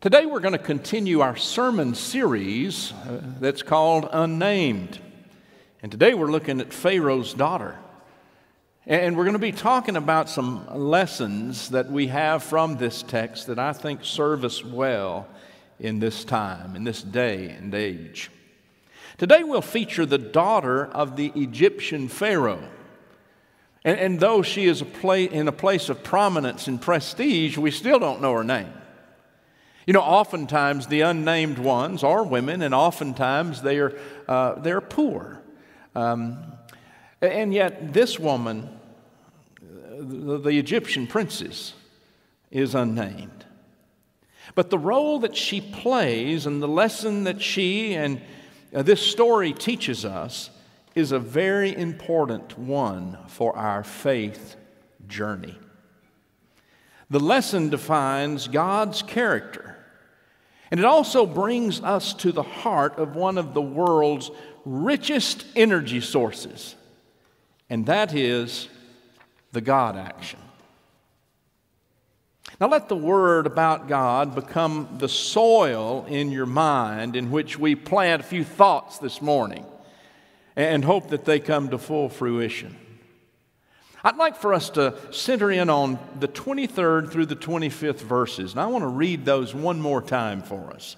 Today we're going to continue our sermon series uh, that's called Unnamed. And today we're looking at Pharaoh's daughter. And we're going to be talking about some lessons that we have from this text that I think serve us well in this time, in this day and age. Today we'll feature the daughter of the Egyptian Pharaoh. And, and though she is a pla- in a place of prominence and prestige, we still don't know her name. You know, oftentimes the unnamed ones are women, and oftentimes they are, uh, they're poor. Um, and yet, this woman, the, the Egyptian princess, is unnamed. But the role that she plays and the lesson that she and uh, this story teaches us is a very important one for our faith journey. The lesson defines God's character and it also brings us to the heart of one of the world's richest energy sources, and that is the God action. Now, let the word about God become the soil in your mind in which we plant a few thoughts this morning and hope that they come to full fruition. I'd like for us to center in on the 23rd through the 25th verses, and I want to read those one more time for us.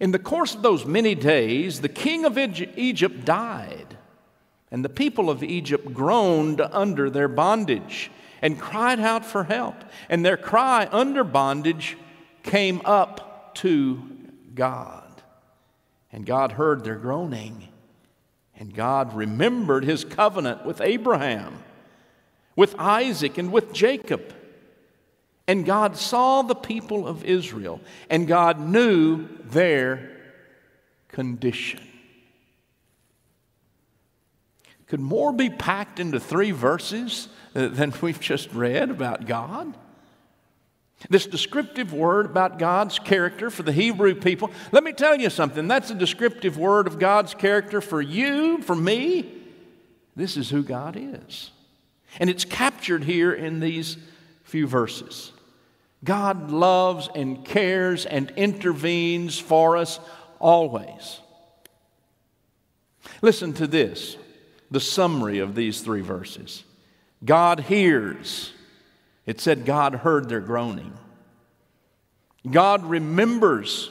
In the course of those many days, the king of Egypt died, and the people of Egypt groaned under their bondage and cried out for help. And their cry under bondage came up to God. And God heard their groaning and God remembered his covenant with Abraham, with Isaac, and with Jacob. And God saw the people of Israel, and God knew their condition. Could more be packed into three verses than we've just read about God? This descriptive word about God's character for the Hebrew people, let me tell you something. That's a descriptive word of God's character for you, for me. This is who God is. And it's captured here in these few verses. God loves and cares and intervenes for us always. Listen to this the summary of these three verses God hears it said God heard their groaning. God remembers.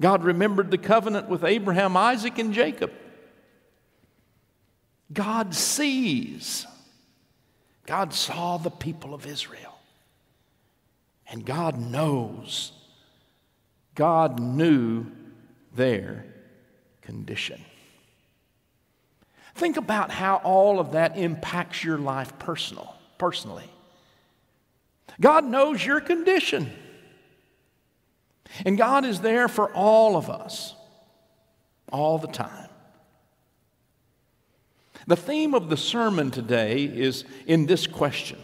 God remembered the covenant with Abraham, Isaac, and Jacob. God sees. God saw the people of Israel. And God knows. God knew their condition. Think about how all of that impacts your life personal, personally. God knows your condition. And God is there for all of us, all the time. The theme of the sermon today is in this question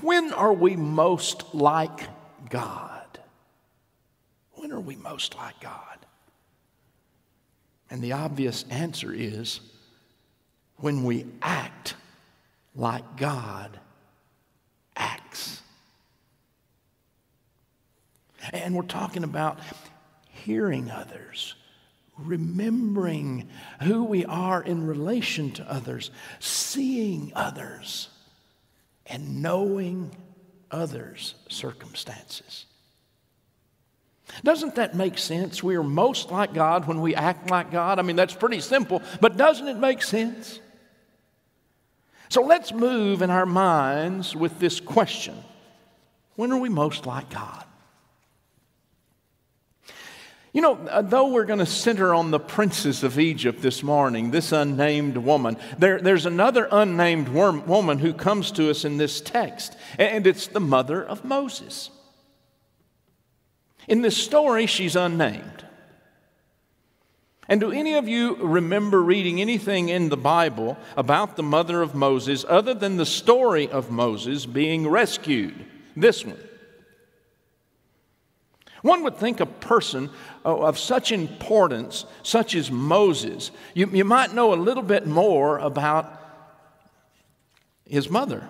When are we most like God? When are we most like God? And the obvious answer is when we act like God acts. And we're talking about hearing others, remembering who we are in relation to others, seeing others, and knowing others' circumstances. Doesn't that make sense? We are most like God when we act like God. I mean, that's pretty simple, but doesn't it make sense? So let's move in our minds with this question When are we most like God? You know, uh, though we're going to center on the princess of Egypt this morning, this unnamed woman, there, there's another unnamed woman who comes to us in this text, and it's the mother of Moses. In this story, she's unnamed. And do any of you remember reading anything in the Bible about the mother of Moses other than the story of Moses being rescued? This one. One would think a person of such importance, such as Moses, you, you might know a little bit more about his mother.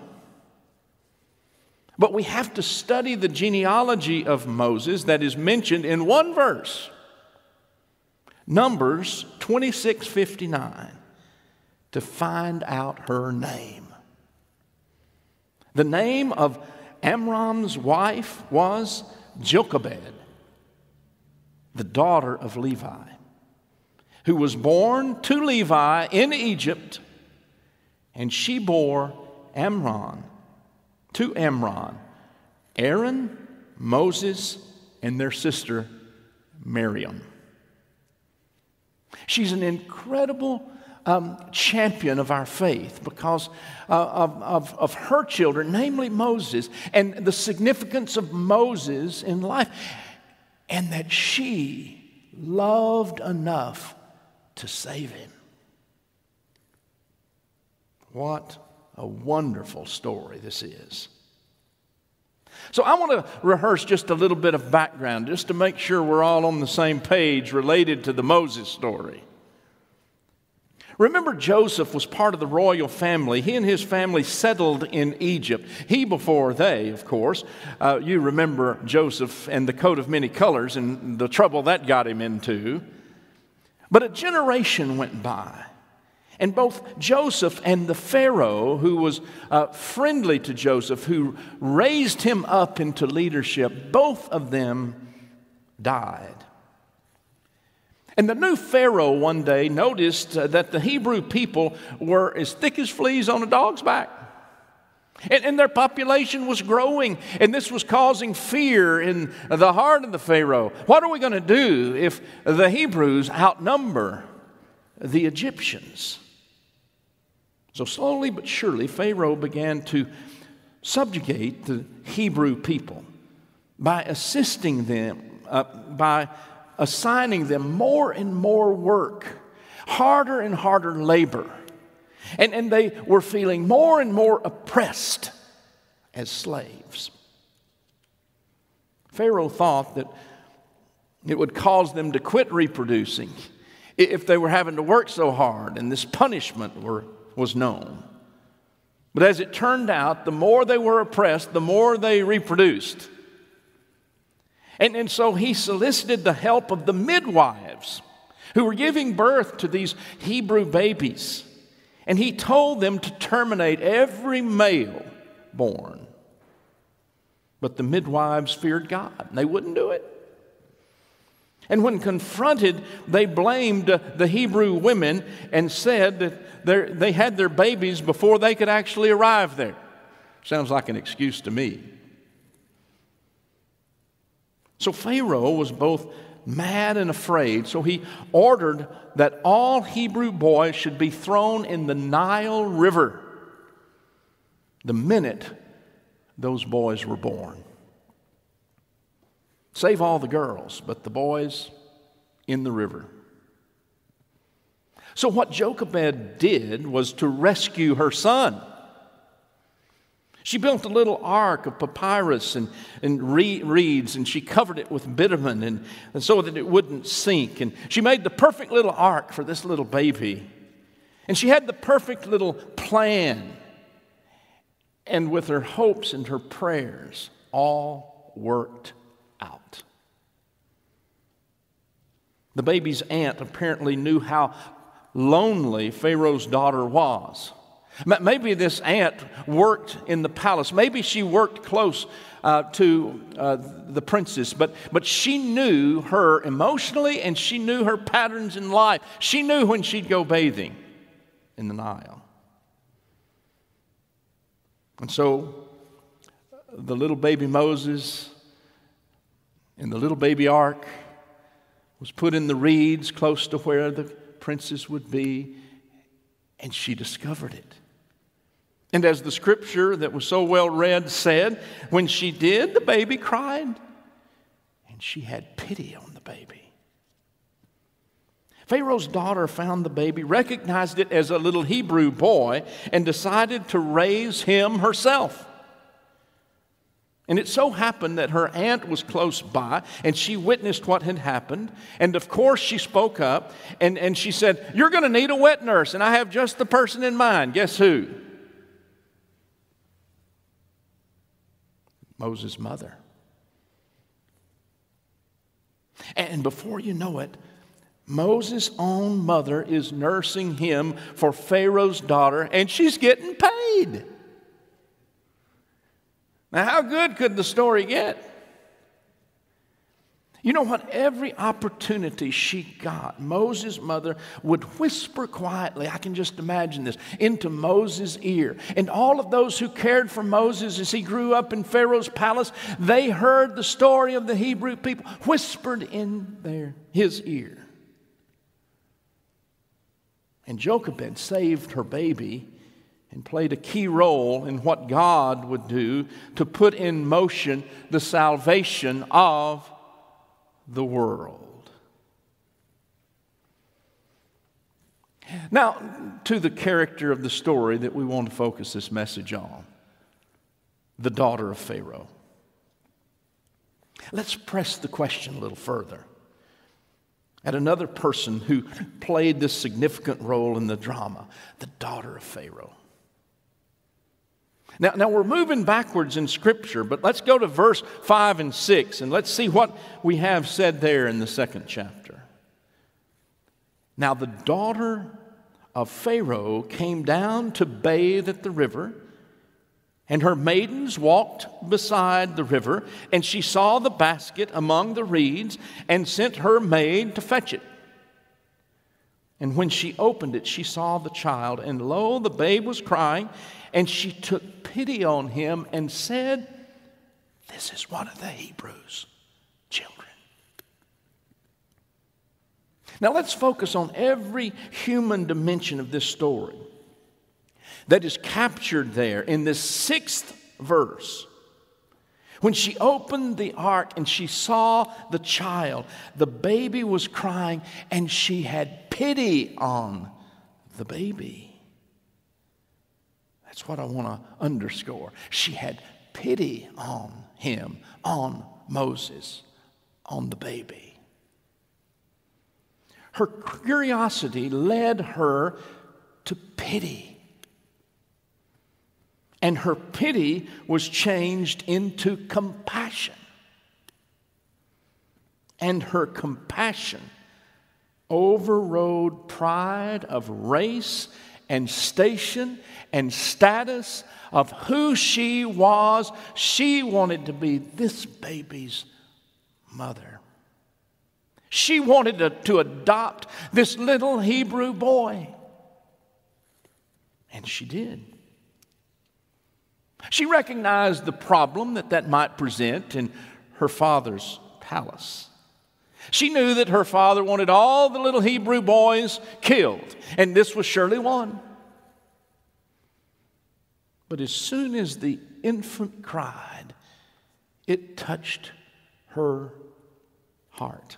But we have to study the genealogy of Moses that is mentioned in one verse. Numbers 26:59 to find out her name. The name of Amram's wife was Jochebed, the daughter of Levi, who was born to Levi in Egypt, and she bore Amram to Amram, Aaron, Moses, and their sister Miriam. She's an incredible um, champion of our faith because uh, of, of, of her children, namely Moses, and the significance of Moses in life, and that she loved enough to save him. What a wonderful story this is. So, I want to rehearse just a little bit of background just to make sure we're all on the same page related to the Moses story. Remember, Joseph was part of the royal family. He and his family settled in Egypt. He before they, of course. Uh, you remember Joseph and the coat of many colors and the trouble that got him into. But a generation went by. And both Joseph and the Pharaoh, who was uh, friendly to Joseph, who raised him up into leadership, both of them died. And the new Pharaoh one day noticed uh, that the Hebrew people were as thick as fleas on a dog's back. And, and, their population was growing, and this was causing fear in the heart of the Pharaoh. What are we going to do if the Hebrews outnumber the Egyptians? So, slowly but surely, Pharaoh began to subjugate the Hebrew people by assisting them, uh, by assigning them more and more work, harder and harder labor. And, and they were feeling more and more oppressed as slaves. Pharaoh thought that it would cause them to quit reproducing if they were having to work so hard, and this punishment were was known. But as it turned out, the more they were oppressed, the more they reproduced. And, and so he solicited the help of the midwives who were giving birth to these Hebrew babies. And he told them to terminate every male born. But the midwives feared God, and they wouldn't do it. And when confronted, they blamed the Hebrew women and said that they had their babies before they could actually arrive there. Sounds like an excuse to me. So Pharaoh was both mad and afraid, so he ordered that all Hebrew boys should be thrown in the Nile River the minute those boys were born. Save all the girls, but the boys in the river. So, what Jochebed did was to rescue her son. She built a little ark of papyrus and, and reeds, and she covered it with bitumen and, and so that it wouldn't sink. And she made the perfect little ark for this little baby. And she had the perfect little plan. And with her hopes and her prayers, all worked out. The baby's aunt apparently knew how lonely Pharaoh's daughter was. Maybe this aunt worked in the palace. Maybe she worked close uh, to uh, the princess, but, but she knew her emotionally and she knew her patterns in life. She knew when she'd go bathing in the Nile. And so the little baby Moses and the little baby ark was put in the reeds close to where the princess would be, and she discovered it. And as the scripture that was so well read said, when she did, the baby cried, and she had pity on the baby. Pharaoh's daughter found the baby, recognized it as a little Hebrew boy, and decided to raise him herself. And it so happened that her aunt was close by and she witnessed what had happened. And of course, she spoke up and, and she said, You're going to need a wet nurse, and I have just the person in mind. Guess who? Moses' mother. And before you know it, Moses' own mother is nursing him for Pharaoh's daughter, and she's getting paid. Now, how good could the story get? You know what? Every opportunity she got, Moses' mother would whisper quietly, I can just imagine this, into Moses' ear. And all of those who cared for Moses as he grew up in Pharaoh's palace, they heard the story of the Hebrew people whispered in their, his ear. And Jochebed saved her baby and played a key role in what God would do to put in motion the salvation of the world. Now, to the character of the story that we want to focus this message on the daughter of Pharaoh. Let's press the question a little further. At another person who played this significant role in the drama, the daughter of Pharaoh. Now, now we're moving backwards in Scripture, but let's go to verse 5 and 6 and let's see what we have said there in the second chapter. Now, the daughter of Pharaoh came down to bathe at the river, and her maidens walked beside the river, and she saw the basket among the reeds and sent her maid to fetch it. And when she opened it, she saw the child, and lo, the babe was crying, and she took pity on him and said, This is one of the Hebrews' children. Now let's focus on every human dimension of this story that is captured there in this sixth verse. When she opened the ark and she saw the child, the baby was crying, and she had pity on the baby. That's what I want to underscore. She had pity on him, on Moses, on the baby. Her curiosity led her to pity. And her pity was changed into compassion. And her compassion overrode pride of race and station and status of who she was. She wanted to be this baby's mother. She wanted to, to adopt this little Hebrew boy. And she did. She recognized the problem that that might present in her father's palace. She knew that her father wanted all the little Hebrew boys killed, and this was surely one. But as soon as the infant cried, it touched her heart.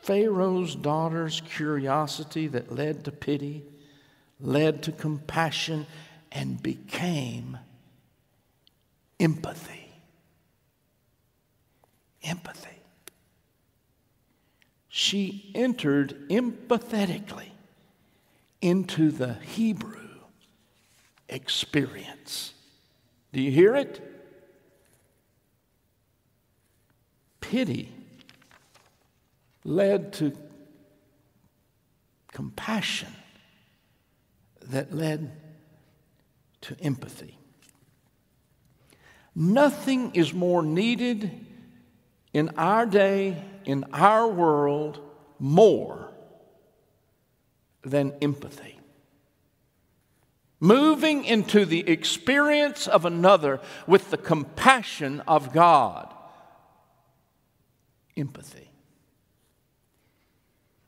Pharaoh's daughter's curiosity that led to pity, led to compassion, and became empathy empathy. She entered empathetically into the Hebrew experience. Do you hear it? Pity led to compassion that led to empathy. Nothing is more needed in our day, in our world, more than empathy. Moving into the experience of another with the compassion of God. Empathy.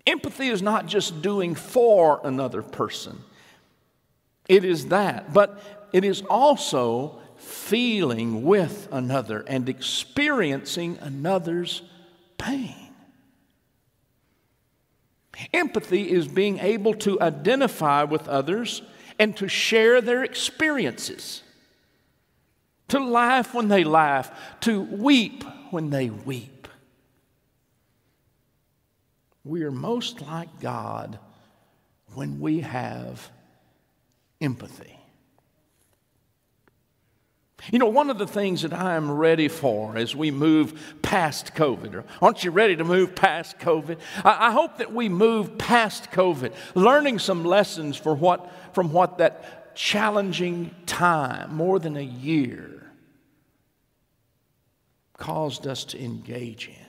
Empathy is not just doing for another person, it is that, but it is also feeling with another and experiencing another's pain. Empathy is being able to identify with others and to share their experiences, to laugh when they laugh, to weep when they weep. We are most like God when we have empathy. You know, one of the things that I am ready for as we move past COVID, aren't you ready to move past COVID? I, hope that we move past COVID, learning some lessons for what, from what that challenging time, more than a year, caused us to engage in.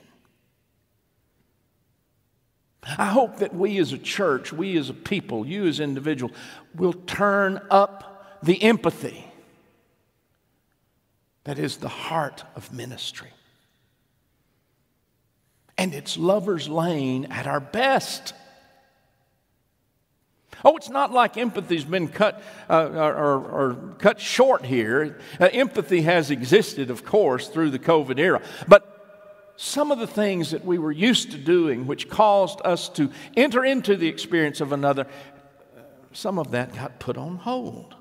I hope that we as a church, we as a people, you as individuals, will turn up the empathy that is the heart of ministry. And it's Lover's Lane at our best. Oh, it's not like empathy's been cut uh, or, or, cut short here. Uh, empathy has existed, of course, through the COVID era. But some of the things that we were used to doing, which caused us to enter into the experience of another, some of that got put on hold.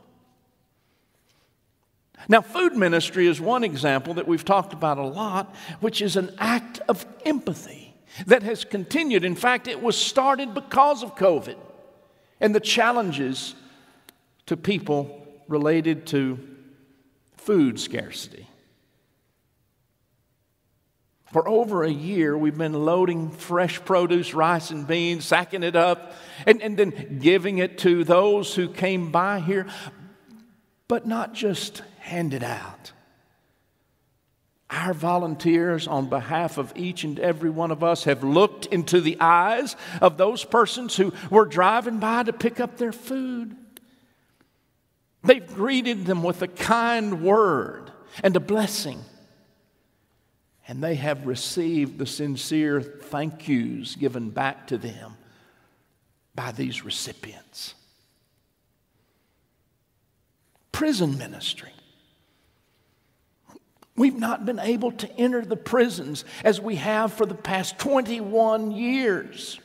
Now, food ministry is one example that we've talked about a lot, which is an act of empathy that has continued. In fact, it was started because of COVID and the challenges to people related to food scarcity. For over a year, we've been loading fresh produce, rice and beans, sacking it up, and, and then giving it to those who came by here, but not just hand it out. Our volunteers, on behalf of each and every one of us, have looked into the eyes of those persons who were driving by to pick up their food. They've greeted them with a kind word and a blessing and they have received the sincere thank yous given back to them by these recipients. Prison ministry. We've not been able to enter the prisons as we have for the past 21 years.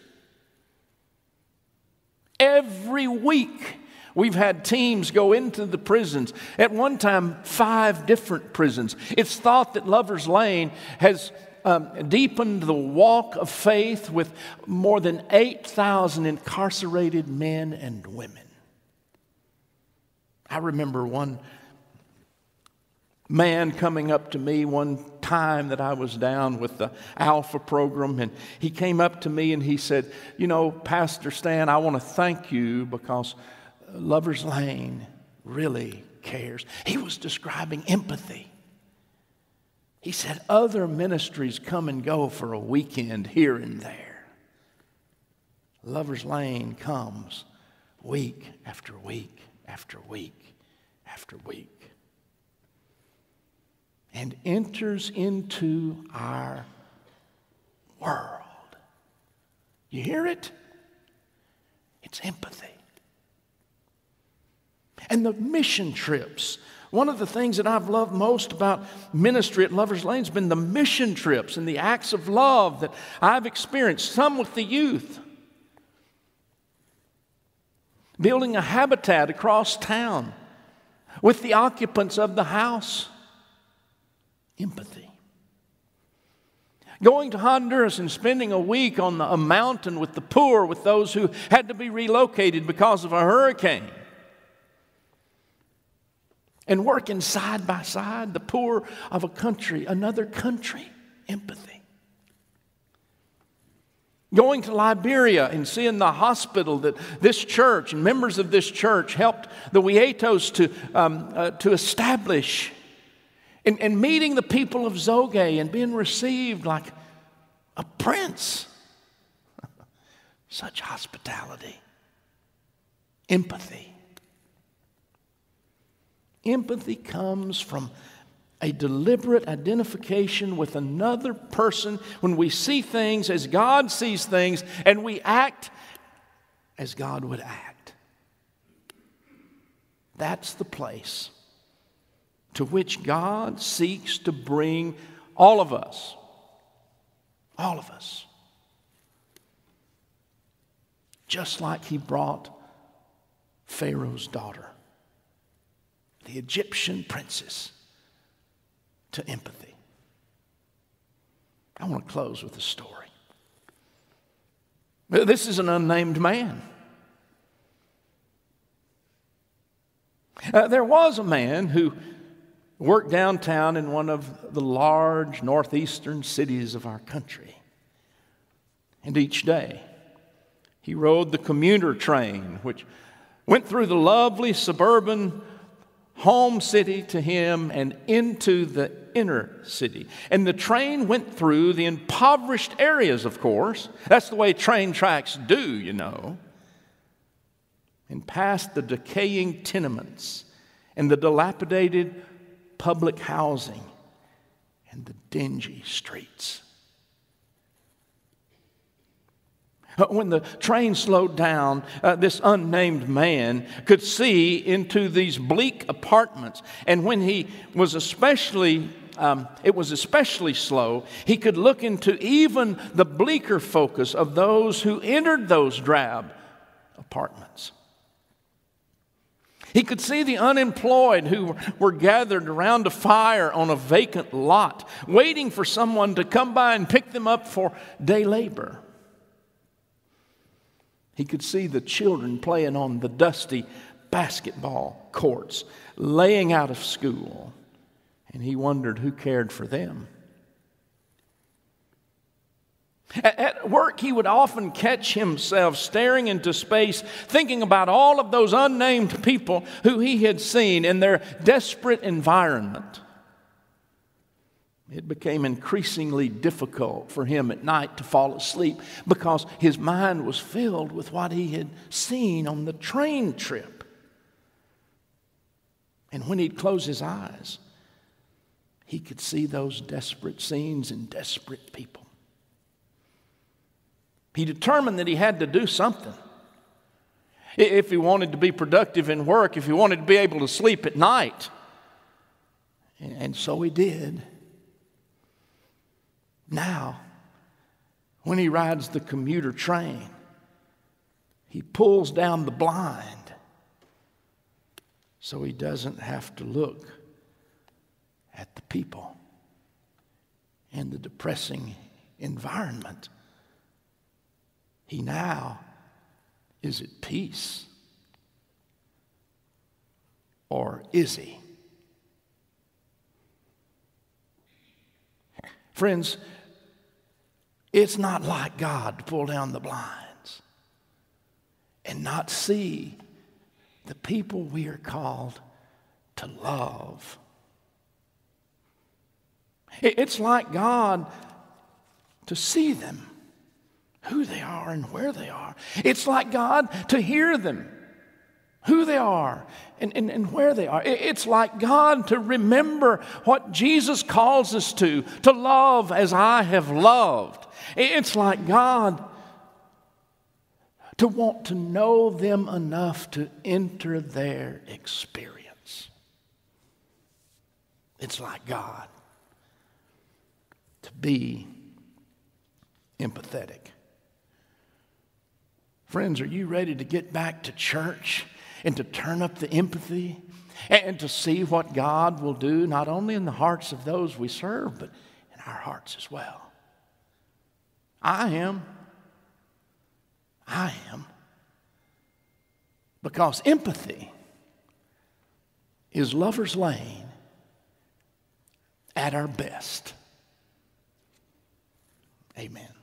Every week, We've had teams go into the prisons. At one time, five different prisons. It's thought that Lover's Lane has um, deepened the walk of faith with more than 8,000 incarcerated men and women. I remember one man coming up to me one time that I was down with the Alpha program, and he came up to me and he said, You know, Pastor Stan, I want to thank you because Lover's Lane really cares. He was describing empathy. He said, Other ministries come and go for a weekend here and there. Lover's Lane comes week after week after week after week and enters into our world. You hear it? It's empathy and the mission trips. One of the things that I've loved most about ministry at Lover's Lane has been the mission trips and the acts of love that I've experienced, some with the youth. Building a habitat across town with the occupants of the house. Empathy. Going to Honduras and spending a week on a mountain with the poor, with those who had to be relocated because of a hurricane and working side by side, the poor of a country, another country, empathy. Going to Liberia and seeing the hospital that this church and members of this church helped the Wietos to, um, uh, to establish, and, and meeting the people of Zoge and being received like a prince. Such hospitality, empathy. Empathy comes from a deliberate identification with another person when we see things as God sees things and we act as God would act. That's the place to which God seeks to bring all of us. All of us. Just like He brought Pharaoh's daughter the Egyptian princess, to empathy. I want to close with a story. This is an unnamed man. Uh, there was a man who worked downtown in one of the large northeastern cities of our country. And each day, he rode the commuter train, which went through the lovely suburban home city to him and into the inner city. And the train went through the impoverished areas, of course. That's the way train tracks do, you know. And past the decaying tenements and the dilapidated public housing and the dingy streets. When the train slowed down, uh, this unnamed man could see into these bleak apartments. And when he was especially, um, it was especially slow, he could look into even the bleaker focus of those who entered those drab apartments. He could see the unemployed who were gathered around a fire on a vacant lot, waiting for someone to come by and pick them up for day labor. He could see the children playing on the dusty basketball courts, laying out of school, and he wondered who cared for them. At work, he would often catch himself staring into space, thinking about all of those unnamed people who he had seen in their desperate environment. It became increasingly difficult for him at night to fall asleep because his mind was filled with what he had seen on the train trip. And when he'd close his eyes, he could see those desperate scenes and desperate people. He determined that he had to do something. If he wanted to be productive in work, if he wanted to be able to sleep at night. And so he did. Now, when he rides the commuter train, he pulls down the blind so he doesn't have to look at the people and the depressing environment. He now is at peace. Or is he? Friends, it's not like God to pull down the blinds and not see the people we are called to love. It's like God to see them, who they are and where they are. It's like God to hear them, who they are and, and, and where they are. It's like God to remember what Jesus calls us to, to love as I have loved. It's like God to want to know them enough to enter their experience. It's like God to be empathetic. Friends, are you ready to get back to church and to turn up the empathy and to see what God will do, not only in the hearts of those we serve, but in our hearts as well? I am. I am. Because empathy is lover's lane at our best. Amen.